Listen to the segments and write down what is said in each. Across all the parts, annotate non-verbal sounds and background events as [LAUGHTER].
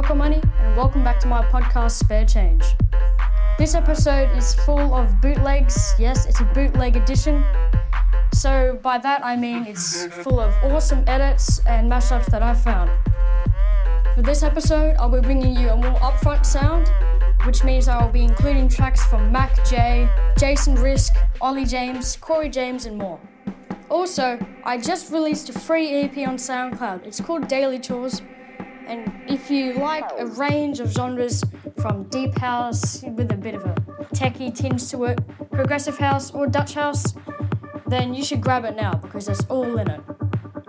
Pocket Money, and welcome back to my podcast, Spare Change. This episode is full of bootlegs. Yes, it's a bootleg edition. So, by that I mean it's full of awesome edits and mashups that I found. For this episode, I'll be bringing you a more upfront sound, which means I will be including tracks from MAKJ, Jason Risk, Olly James, Corey James, and more. Also, I just released a free EP on SoundCloud. It's called Daily Chores. And if you like a range of genres from deep house with a bit of a techie tinge to it, progressive house, or Dutch house, then you should grab it now because it's all in it.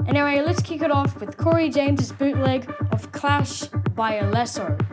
Anyway, let's kick it off with Corey James's bootleg of Clash by Alesso.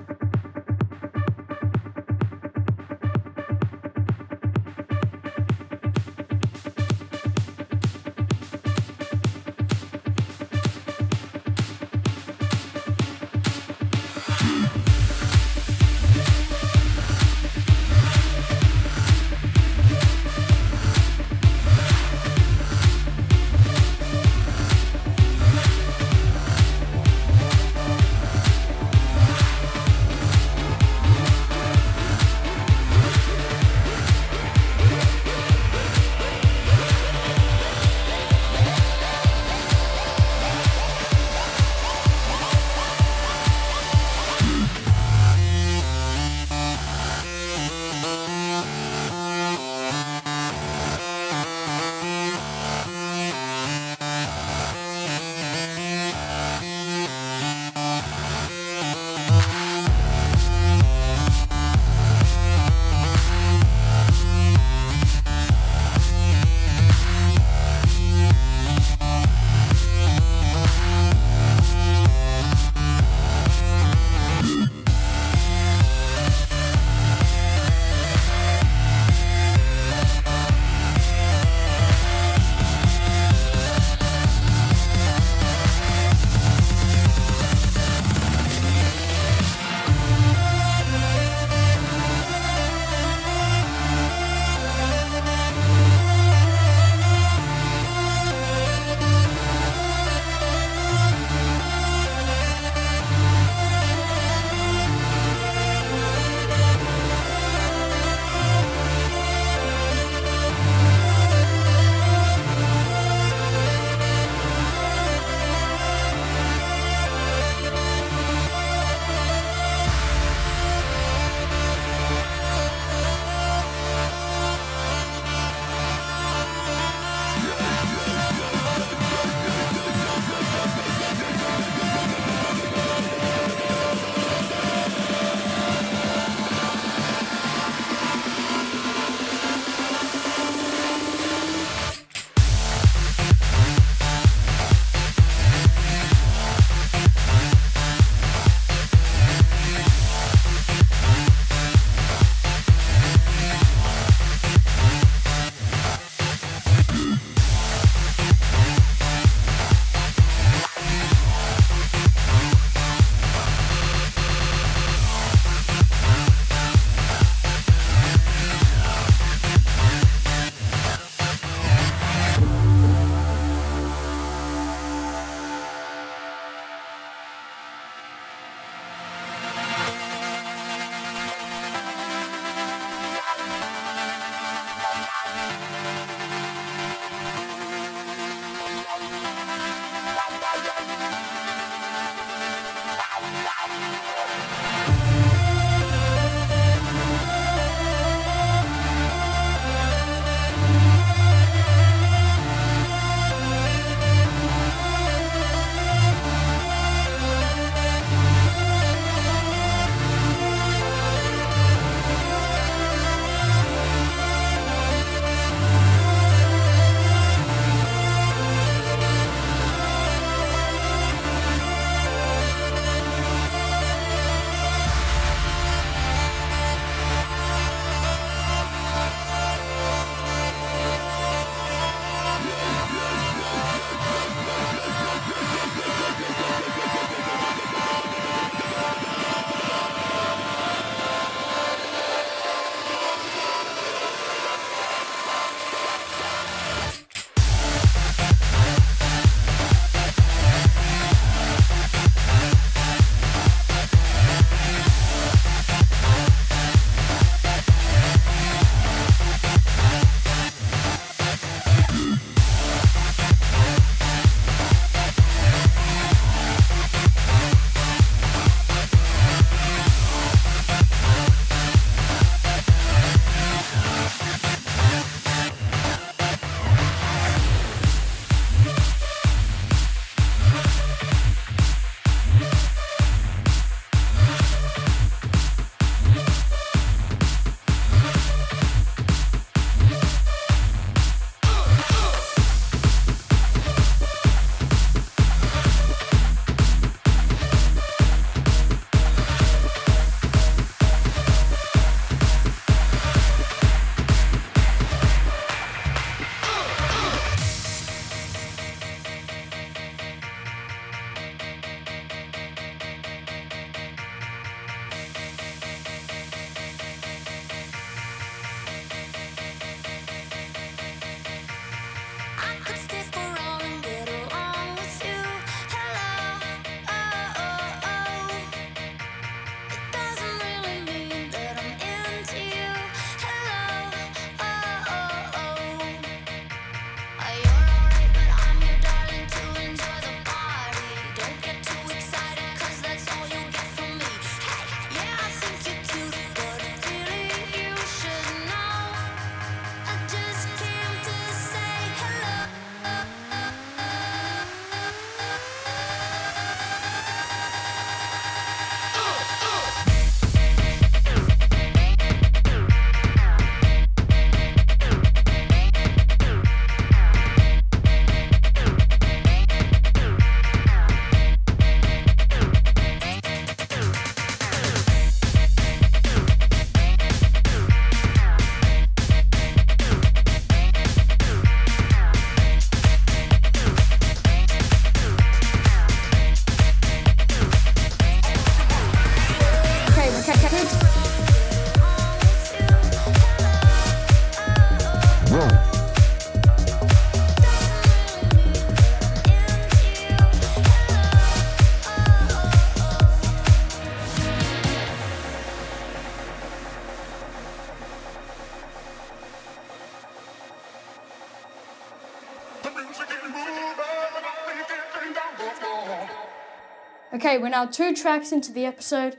Okay, we're now two tracks into the episode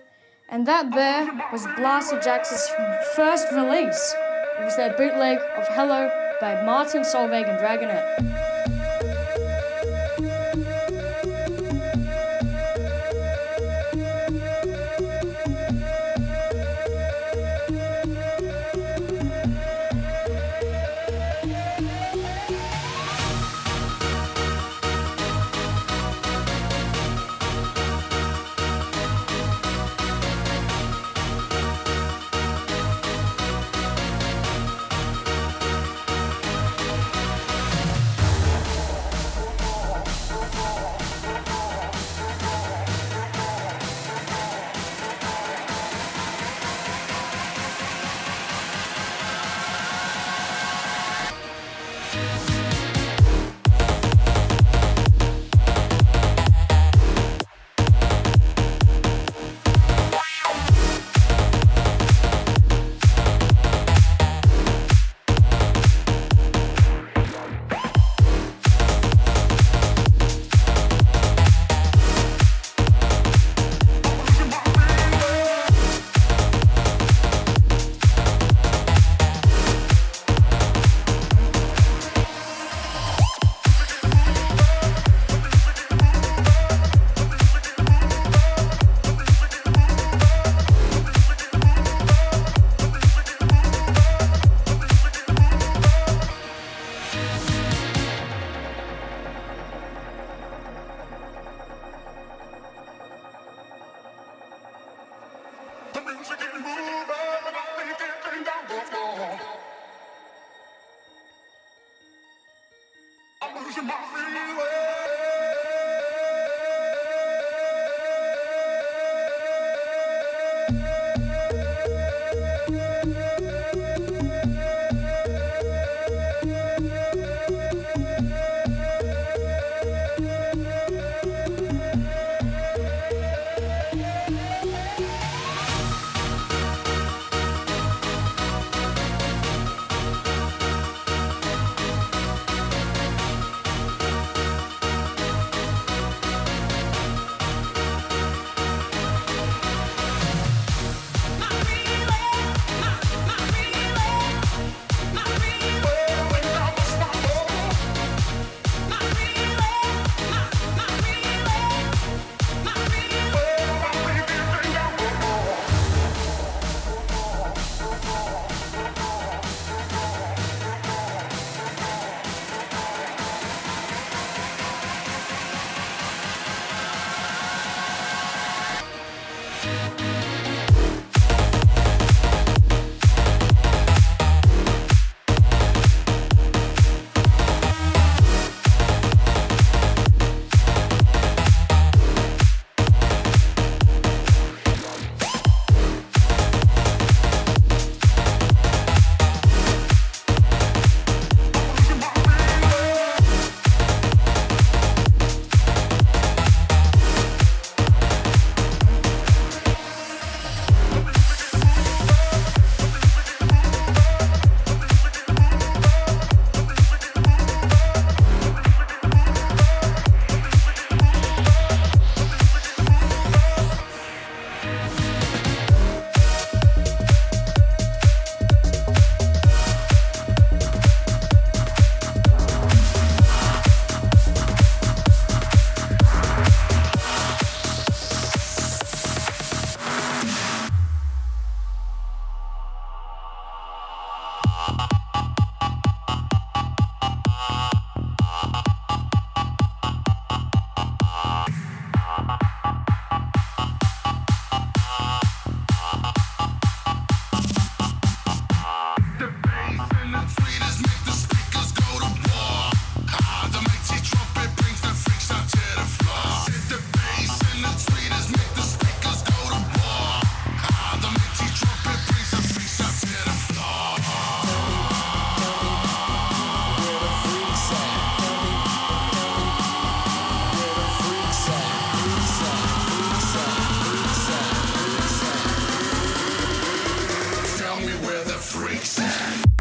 and that there was Blaster first release. It was their bootleg of Hello by Martin Solveig and Dragonette. the freaks.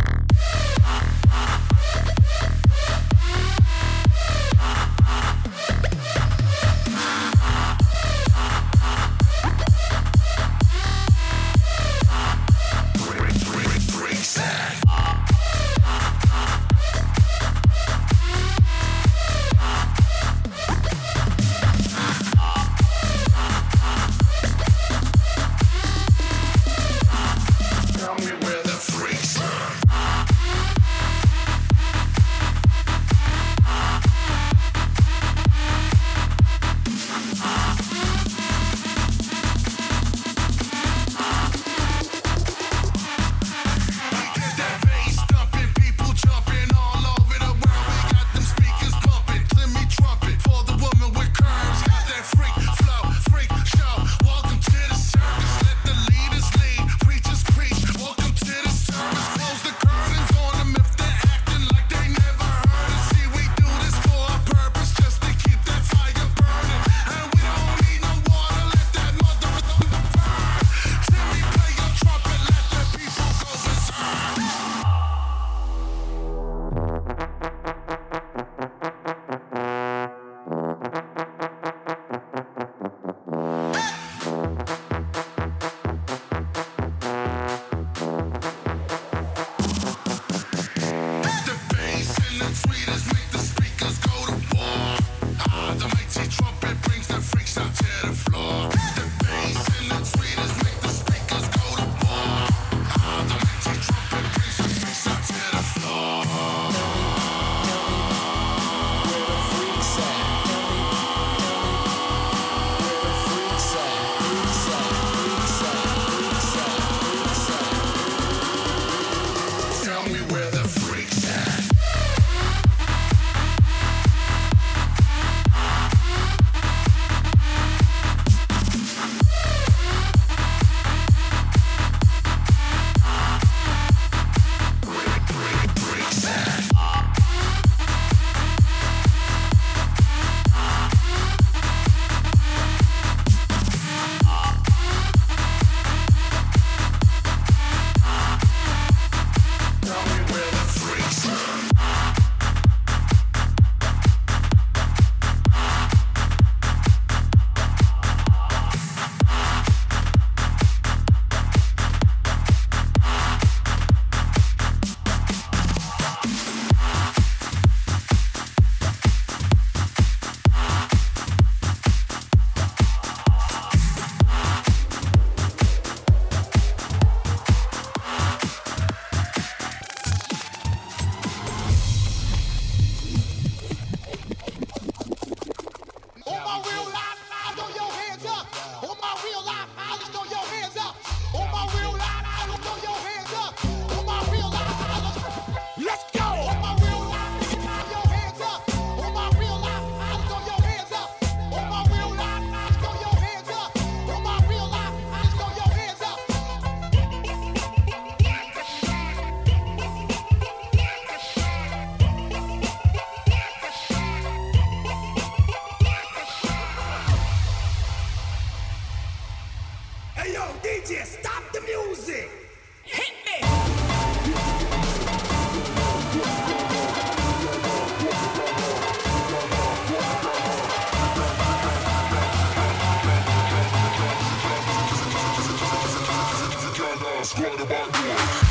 squad of our yours.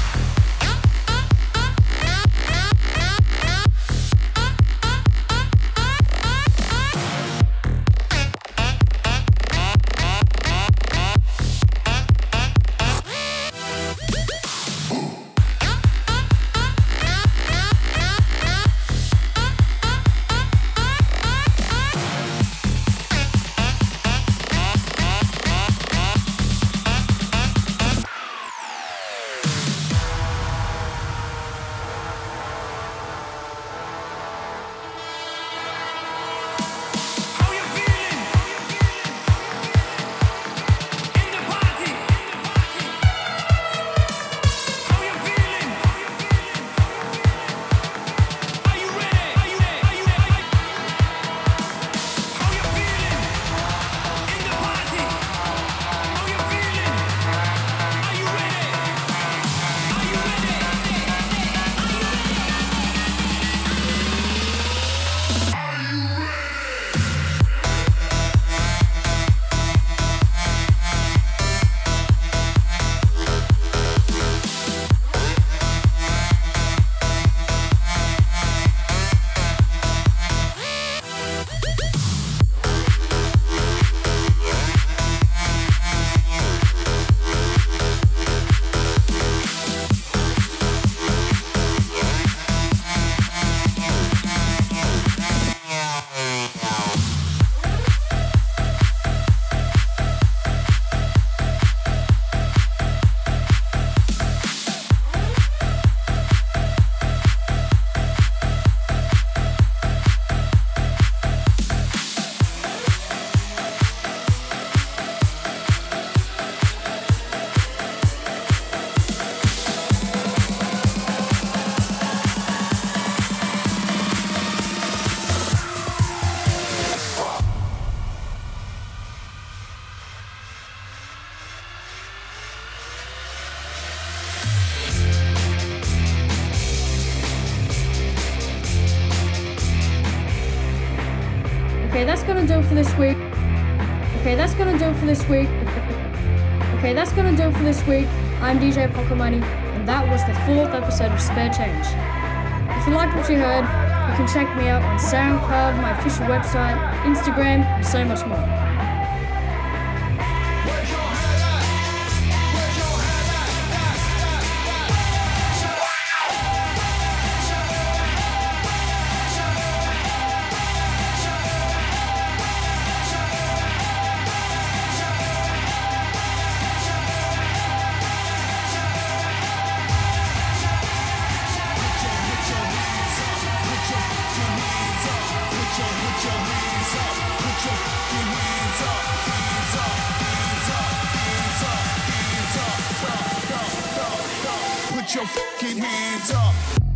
This week. Okay, that's gonna do it for this week. [LAUGHS] Okay, that's gonna do it for this week. I'm DJ Money, and that was the fourth episode of Spare Change. If you liked what you heard, you can check me out on SoundCloud, my official website, Instagram, and so much more. Keep hands up.